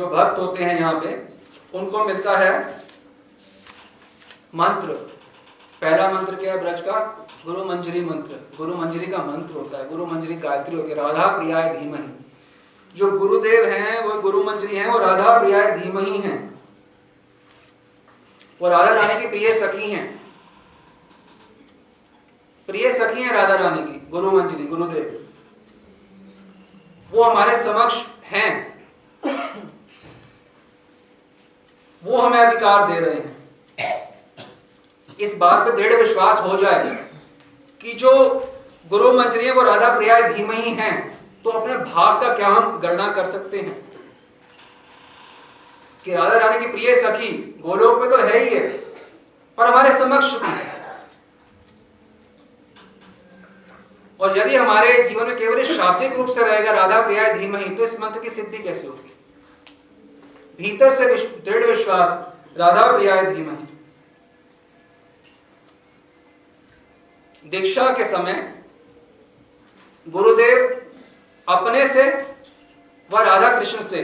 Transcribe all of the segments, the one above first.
जो भक्त होते हैं यहाँ पे, उनको मिलता है मंत्र। पहला मंत्र क्या है ब्रज का? गुरु मंजरी मंत्र। गुरु मंजरी का मंत्र होता है। गुरु मंजरी गायत्री होती है। राधा प्रियाय धीमहि। जो गुरुदेव हैं, वो गुरु मंजरी हैं, वो राधा प्रियाय धीमहि हैं। वो राधा रानी की प्रिय सखी हैं। प्रिय सखी हैं राधा रानी की। गुरु मंजरी, गुरुदेव। वो हमारे समक्ष हैं। वो हमें अधिकार दे रहे हैं। इस बात पे दृढ़ विश्वास हो जाए कि जो गुरु मंत्री वो राधा प्रिया धीम ही हैं तो अपने भाग का क्या हम गणना कर सकते हैं? कि राधा रानी की प्रिय सखी गोलोक में तो है ही है, पर हमारे समक्ष भी है। और यदि हमारे जीवन में केवल शाब्दिक रूप से रहेगा, राधा प्रिया धीम ही तो इस मंत्र की सिद्धि कैसे होगी? भीतर से दृढ़ विश्वास, राधा प्रिया धीम ही। दीक्षा के समय गुरुदेव अपने से व राधा कृष्ण से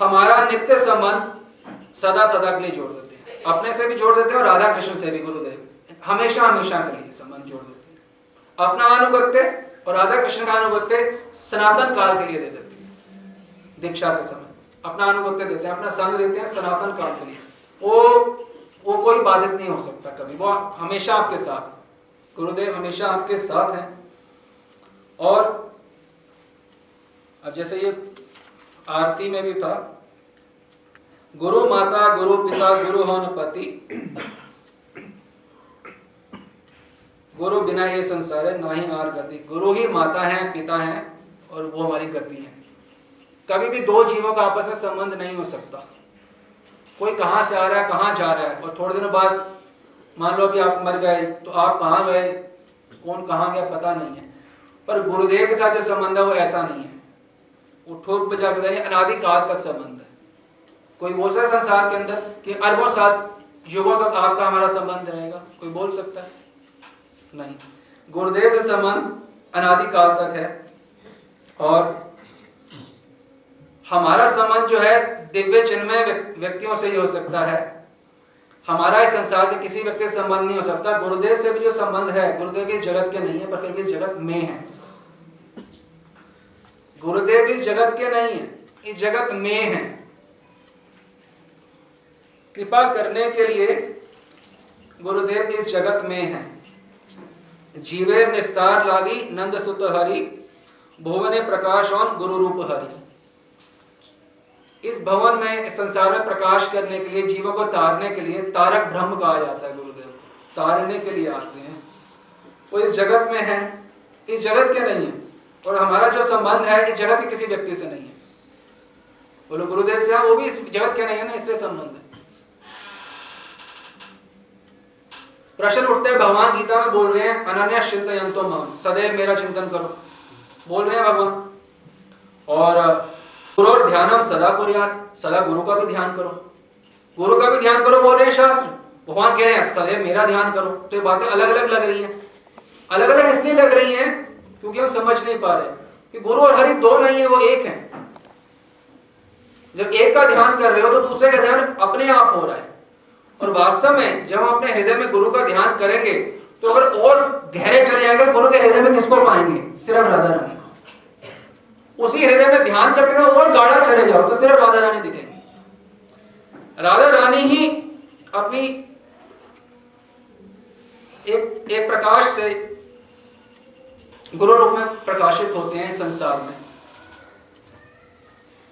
हमारा नित्य संबंध सदा सदा के लिए जोड़ देते हैं। अपने से भी जोड़ देते हैं और राधा कृष्ण से भी, गुरुदेव। हमेशा हमेशा के लिए संबंध जोड़ देते हैं। अपना अनुगत्य और राधा कृष्ण का अनुगत्य सनातन काल के लिए दे देते दीक्षा के समय। अपना अनुगत्य देते हैं, अपना संग देते हैं सनातन काल के लिए। वो वो कोई बाधित नहीं हो सकता कभी। वो हमेशा आपके साथ। गुरुदेव हमेशा आपके साथ हैं। और अब जैसे ये आरती में भी था, गुरु माता, गुरु पिता, गुरु होन पति, गुरु बिना ये संसार है, ना ही आर गति। गुरु ही माता है, पिता है, और वो हमारी गति है। कभी भी दो जीवों का आपस में संबंध नहीं हो सकता। कोई कहाँ से आ रहा है, कहाँ जा रहा है? और थोड़े दिनों बाद मान लो कि आप मर गए तो आप कहाँ गए? कौन कहाँ गया पता नहीं है। पर गुरुदेव के साथ जो संबंध है वो ऐसा नहीं है। वो ठोक पे जाकर अनादि काल तक संबंध है। कोई बोल सकता है संसार के अंदर कि अरबों साल युगों तक आपका हमारा संबंध रहेगा? कोई बोल सकता है? नहीं। गुरुदेव से संबंध अनादिकाल तक है। और हमारा संबंध जो है दिव्य चिन्मय व्यक्तियों से ही हो सकता है। हमारा इस संसार के किसी व्यक्ति से संबंध नहीं हो सकता। गुरुदेव से भी जो संबंध है, गुरुदेव इस जगत के नहीं है, पर फिर भी इस जगत में है। गुरुदेव इस जगत के नहीं है, इस जगत में है। कृपा करने के लिए गुरुदेव इस जगत में है। जीवेर निस्तार लागी, नंद सुत हरि, भुवने प्रकाश और गुरु रूप हरि। इस भवन में इस संसार में प्रकाश करने के लिए, जीवों को तारने के लिए तारक ब्रह्म कहा जाता है गुरुदेव। तारने के लिए आते हैं। वो इस जगत में है। इस जगत के नहीं है। और हमारा जो संबंध है, इस जगत के किसी व्यक्ति से नहीं है। बोलो, गुरुदेव से वो भी इस जगत के नहीं है ना, इसलिए संबंध है। प्रश्न उठते हैं, भगवान गीता में बोल रहे हैं, अनन्या चिंतन तो सदैव मेरा चिंतन करो। बोल रहे हैं भगवान। और गुरु और ध्यानम सदा कुरियात, सदा गुरु का भी ध्यान करो। गुरु का भी ध्यान करो बोल रहे शास्त्र। भगवान कह रहे हैं सदैव मेरा ध्यान करो। तो ये बातें अलग अलग लग रही हैं। अलग अलग इसलिए लग रही हैं, क्योंकि हम समझ नहीं पा रहे। कि गुरु और हरि दो नहीं है, वो एक है। जब एक का ध्यान कर रहे हो तो दूसरे का ध्यान अपने आप हो रहा है। और वास्तव में, जब हम अपने हृदय में गुरु का ध्यान करेंगे तो अगर और गहरे चले जाएँगे गुरु के हृदय में किसको पाएँगे? सिर्फ़ राधा रानी को। उसी हृदय में ध्यान करते हुए और गाढ़ा चले जाओ तो सिर्फ़ राधा रानी दिखेंगे। राधा रानी ही अपनी एक एक प्रकाश से गुरु रूप में प्रकाशित होते हैं संसार में।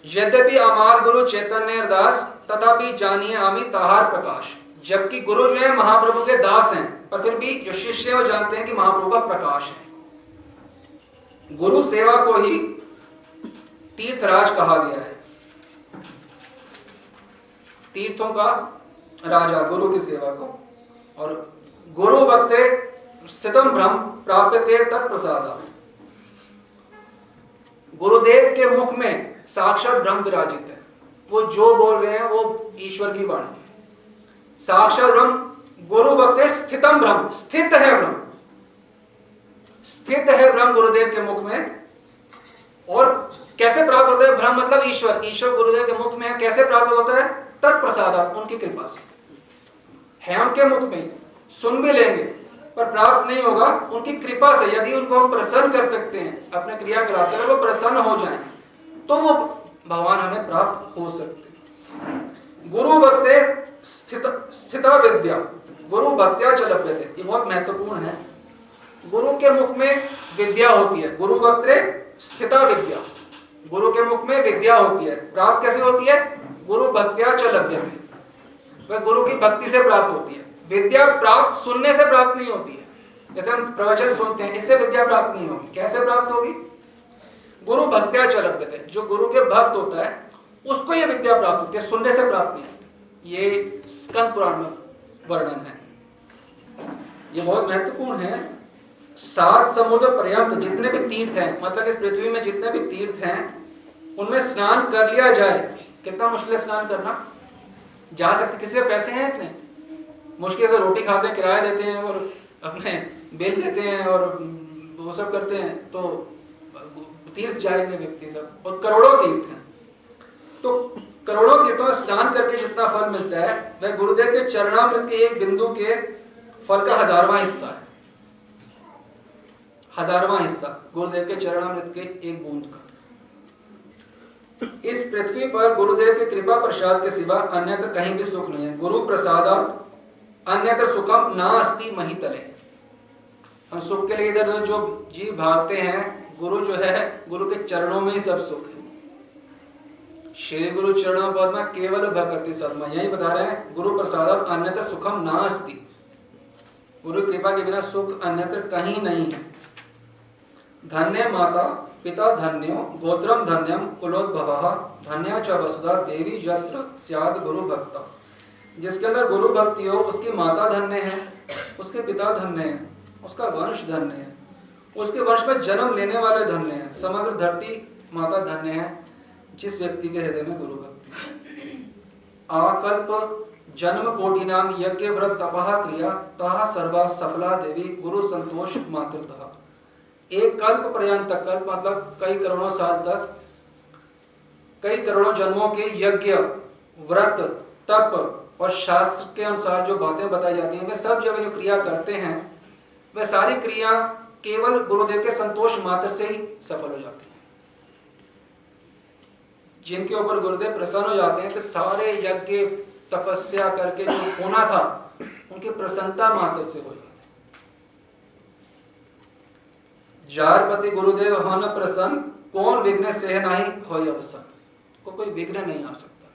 यद्यपि अमार गुरु चैतन्य दास, तथापि जानिए आमी ताहार प्रकाश। जबकि गुरु जो है, महाप्रभु के दास हैं, पर फिर भी जो शिष्य है, वो जानते हैं कि महाप्रभु का प्रकाश है। गुरु सेवा को ही तीर्थराज कहा गया है। तीर्थों का राजा, गुरु की सेवा को और गुरु वक्ते सितम ब्रह्म प्राप्त तत्प्रसाद। गुरुदेव के मुख में साक्षात ब्रह्म विराजित है। वो जो बोल रहे हैं, वो ईश्वर की वाणी है। साक्षात ब्रह्म, गुरु वक्ते स्थितम ब्रह्म स्थित है ब्रह्म। स्थित है ब्रह्म गुरुदेव के मुख में और कैसे प्राप्त होता है? ब्रह्म मतलब ईश्वर। ईश्वर गुरुदेव के मुख में है। कैसे प्राप्त होता है? तत्प्रसाद उनकी कृपा से। है उनके मुख में। सुन भी लेंगे, पर प्राप्त नहीं होगा। उनकी कृपा से यदि उनको हम प्रसन्न कर सकते हैं, अपने क्रियाकलाप से वो प्रसन्न हो जाए तो वो भगवान हमें प्राप्त हो सकते गुरु भक्ते स्थित स्थिता विद्या गुरु भक्त्या च लभ्यते। ये बहुत महत्वपूर्ण है। गुरु के मुख में विद्या होती है। गुरु वक्त्रे स्थिता विद्या गुरु के मुख में विद्या होती है। प्राप्त कैसे होती है? गुरु भक्त्या च लभ्यते। वह गुरु की भक्ति से प्राप्त होती है। विद्या प्राप्त सुनने से प्राप्त नहीं होती है। जैसे हम प्रवचन सुनते हैं, इससे विद्या प्राप्त नहीं होगी। कैसे प्राप्त होगी? गुरु भक्त्या च लभ्यते। जो गुरु के भक्त होता है, उसको यह विद्या प्राप्त होती है, सुनने से प्राप्त नहीं होती। ये स्कंद पुराण में वर्णन है। ये बहुत महत्वपूर्ण है। सात समुद्र पर्यंत जितने भी तीर्थ हैं मतलब इस पृथ्वी में जितने भी तीर्थ हैं, उनमें स्नान कर लिया जाए। कितना मुश्किल है स्नान करना? जा सकते, किसी के पैसे हैं इतने? मुश्किल से रोटी खाते हैं, किराया देते हैं और अपने बिल देते हैं और वो सब करते हैं। तो तीर्थ जाएँगे व्यक्ति सब, और करोड़ों तीर्थ हैं। तो करोड़ों तीर्थों में स्नान करके जितना फल मिलता है, वह गुरुदेव के चरणामृत के एक बिंदु के फल का हजारवा हिस्सा है। हजारवा हिस्सा, गुरुदेव के चरणामृत के एक बूंद का। इस पृथ्वी पर गुरुदेव के कृपा प्रसाद के सिवा अन्यत्र कहीं भी सुख नहीं है। गुरु प्रसाद अन्यत्र सुखम ना अस्ति मही तले हम सुख के लिए इधर जो जीव भागते हैं, गुरु जो है, गुरु के चरणों में ही सब सुख है। श्री गुरु चरणों पद में केवल भक्ति सदमा। यही बता रहे हैं, गुरु प्रसाद अन्यत्र सुखम ना अस्ति गुरु कृपा के बिना सुख अन्यत्र कहीं नहीं है। धन्य माता, पिता धन्यो गोत्रम धन्यम कुलोद्भव, धन्या च वसुधा, देवी यत्र सियाद गुरु भक्त। जिसके अंदर गुरु भक्ति हो उसकी माता धन्य है, उसके पिता धन्य है, उसका वंश धन्य है, उसके वंश में जन्म लेने वाले धन्य है, समग्र धरती माता धन्य है, जिस व्यक्ति के हृदय में गुरु भक्ति आकल्प, जन्म कोटि नाम यज्ञ व्रत तपह क्रिया, तहा सर्वा सफला देवी, गुरु संतोष मातृतः। एक कल्प पर्यंत तक, कल्प मतलब कई करोड़ों साल तक, कई करोड़ों जन्मों के यज्ञ, व्रत, तप और शास्त्र के अनुसार जो बातें बताई जाती हैं, वे सब जगह जो क्रिया करते हैं वह सारी क्रिया केवल गुरुदेव के संतोष मात्र से ही सफल हो जाती है। जिनके ऊपर गुरुदेव प्रसन्न हो जाते हैं तो सारे यज्ञ, तपस्या करके जो होना था, उनकी प्रसन्नता मात्र से हो। जारपति गुरुदेव हन प्रसन्न, कौन विघ्न से नहीं हो अवसन को कोई विघ्न नहीं आ सकता।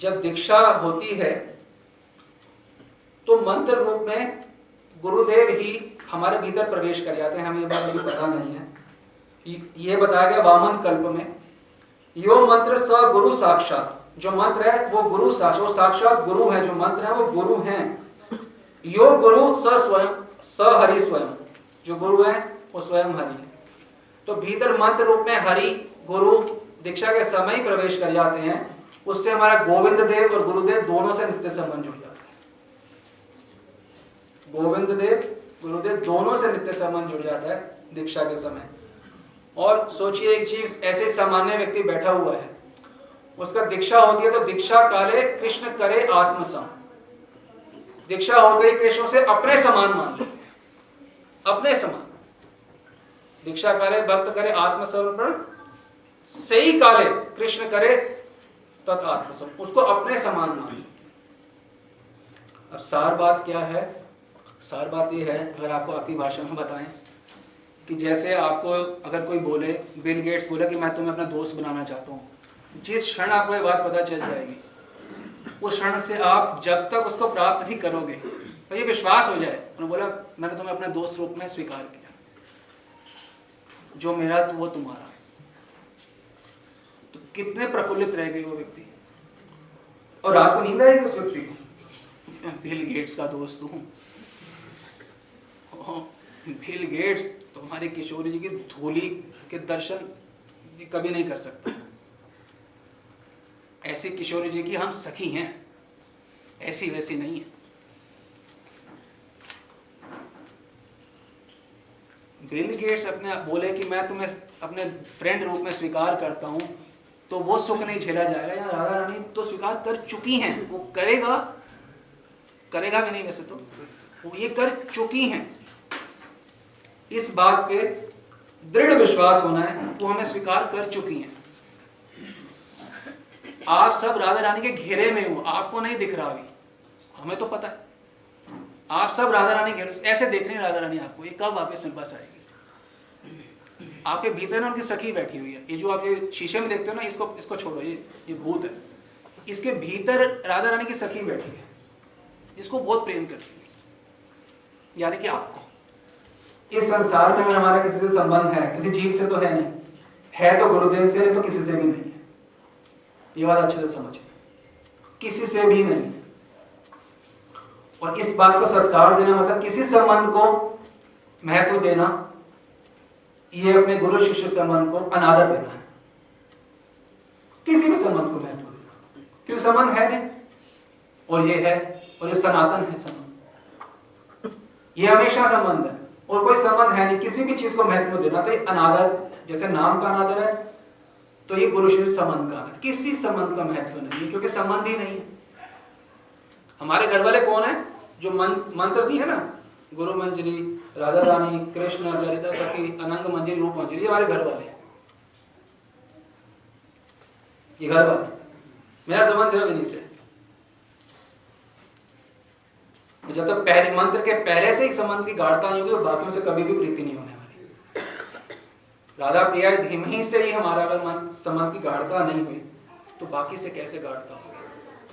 जब दीक्षा होती है तो मंत्र रूप में गुरुदेव ही हमारे भीतर प्रवेश कर जाते हैं। हमें ये बात अभी पता नहीं है। ये बताया गया वामन कल्प में, यो मंत्र स गुरु साक्षात। जो मंत्र है, वो गुरु साक्षात साक्षात गुरु है। जो मंत्र है, वो गुरु हैं। यो गुरु स स्वयं, स हरि स्वयं। जो गुरु है वो स्वयं हरि है। तो भीतर मंत्र रूप में हरि, गुरु, दीक्षा के समय ही प्रवेश कर जाते हैं, उससे हमारा गोविंद देव और गुरुदेव दोनों से नित्य संबंध जुड़ जाता है। गोविंद देव, गुरुदेव दोनों से नित्य संबंध जुड़ जाता है दीक्षा के समय। और सोचिए, एक चीज़, ऐसे सामान्य व्यक्ति बैठा हुआ है, उसका दीक्षा होती है तो दीक्षा काले कृष्ण करे आत्मसम। दीक्षा होते ही कृष्ण से अपने समान मान लेते हैं। अपने समान। दीक्षा करे, भक्त करे, आत्मसमर्पण, सही काले, कृष्ण करे तत् आत्मसम उसको अपने समान मान। अब सार बात क्या है? सार बात ये है, अगर आपको आपकी भाषा में बताएँ, कि जैसे आपको अगर कोई बोले, बिल गेट्स बोले कि मैं तुम्हें अपना दोस्त बनाना चाहता हूँ, जिस क्षण आपको ये बात पता चल जाएगी, उस क्षण से आप जब तक उसको प्राप्त नहीं करोगे तो ये विश्वास हो जाए। उन्होंने बोला, मैंने तुम्हें अपने दोस्त रूप में स्वीकार किया। जो मेरा तो वो तुम्हारा। तो कितने प्रफुल्लित रह गए वो व्यक्ति। और रात को नींद आएगी उस व्यक्ति को? बिल गेट्स का दोस्त हूँ। बिल गेट्स, तुम्हारी किशोरी जी की धूली के दर्शन कभी नहीं कर सकते। ऐसी किशोरी जी की हम सखी हैं, ऐसी वैसी नहीं है। बिल गेट्स अपने बोले कि मैं तुम्हें अपने फ्रेंड रूप में स्वीकार करता हूँ तो वो सुख नहीं झेला जाएगा। या राधा रानी तो स्वीकार कर चुकी हैं। वो करेगा करेगा भी नहीं वैसे तो। वो ये कर चुकी हैं। इस बात पे दृढ़ विश्वास होना है, वो हमें स्वीकार कर चुकी हैं। आप सब राधा रानी के घेरे में हो, आपको नहीं दिख रहा अभी। हमें तो पता है। आप सब राधा रानी घेरे ऐसे देख रहे हैं राधा रानी आपको। ये कब वापस मेरे पास आएगी? आपके भीतर ना उनकी सखी बैठी हुई है। ये जो आप ये शीशे में देखते हो ना, इसको इसको छोड़ो, ये ये भूत है। इसके भीतर राधा रानी की सखी बैठी है। जिसको बहुत प्रेम करती है। यानी कि आपको। इस संसार में अगर हमारा किसी से संबंध है, किसी जीव से तो है नहीं। है तो गुरुदेव से, नहीं तो किसी से भी नहीं है। ये बात अच्छे से समझ। किसी से भी नहीं। और इस बात को सत्कार देना मतलब किसी संबंध को महत्व देना। ये अपने गुरु शिष्य संबंध को अनादर देना है। किसी भी संबंध को महत्व देना। क्यों संबंध है नहीं? और ये है, और ये सनातन है संबंध। ये हमेशा संबंध है। और कोई संबंध है नहीं, किसी भी चीज़ को महत्व देना तो ये अनादर, जैसे नाम का अनादर है तो ये गुरु शिष्य संबंध का अनादर किसी संबंध का महत्व नहीं है, क्योंकि संबंध ही नहीं है। हमारे घर वाले कौन है? जो मंत्र दिए ना, गुरु मंजरी राधा रानी कृष्ण, ललिता सखी, अनंग, मंजरी, रूप मंजरी, ये हमारे घर वाले हैं। ये घर वाले मेरा संबंध सिर्फ़ इन्हीं से। जब तक पहले, मंत्र के पहले से ही संबंध की गाढ़ता नहीं होगी तो बाकियों से कभी भी प्रीति नहीं होने वाली। राधा प्रिया, धीमी से ही हमारा अगर संबंध की गाढ़ता नहीं हुई तो बाकी से कैसे गाढ़ता होगा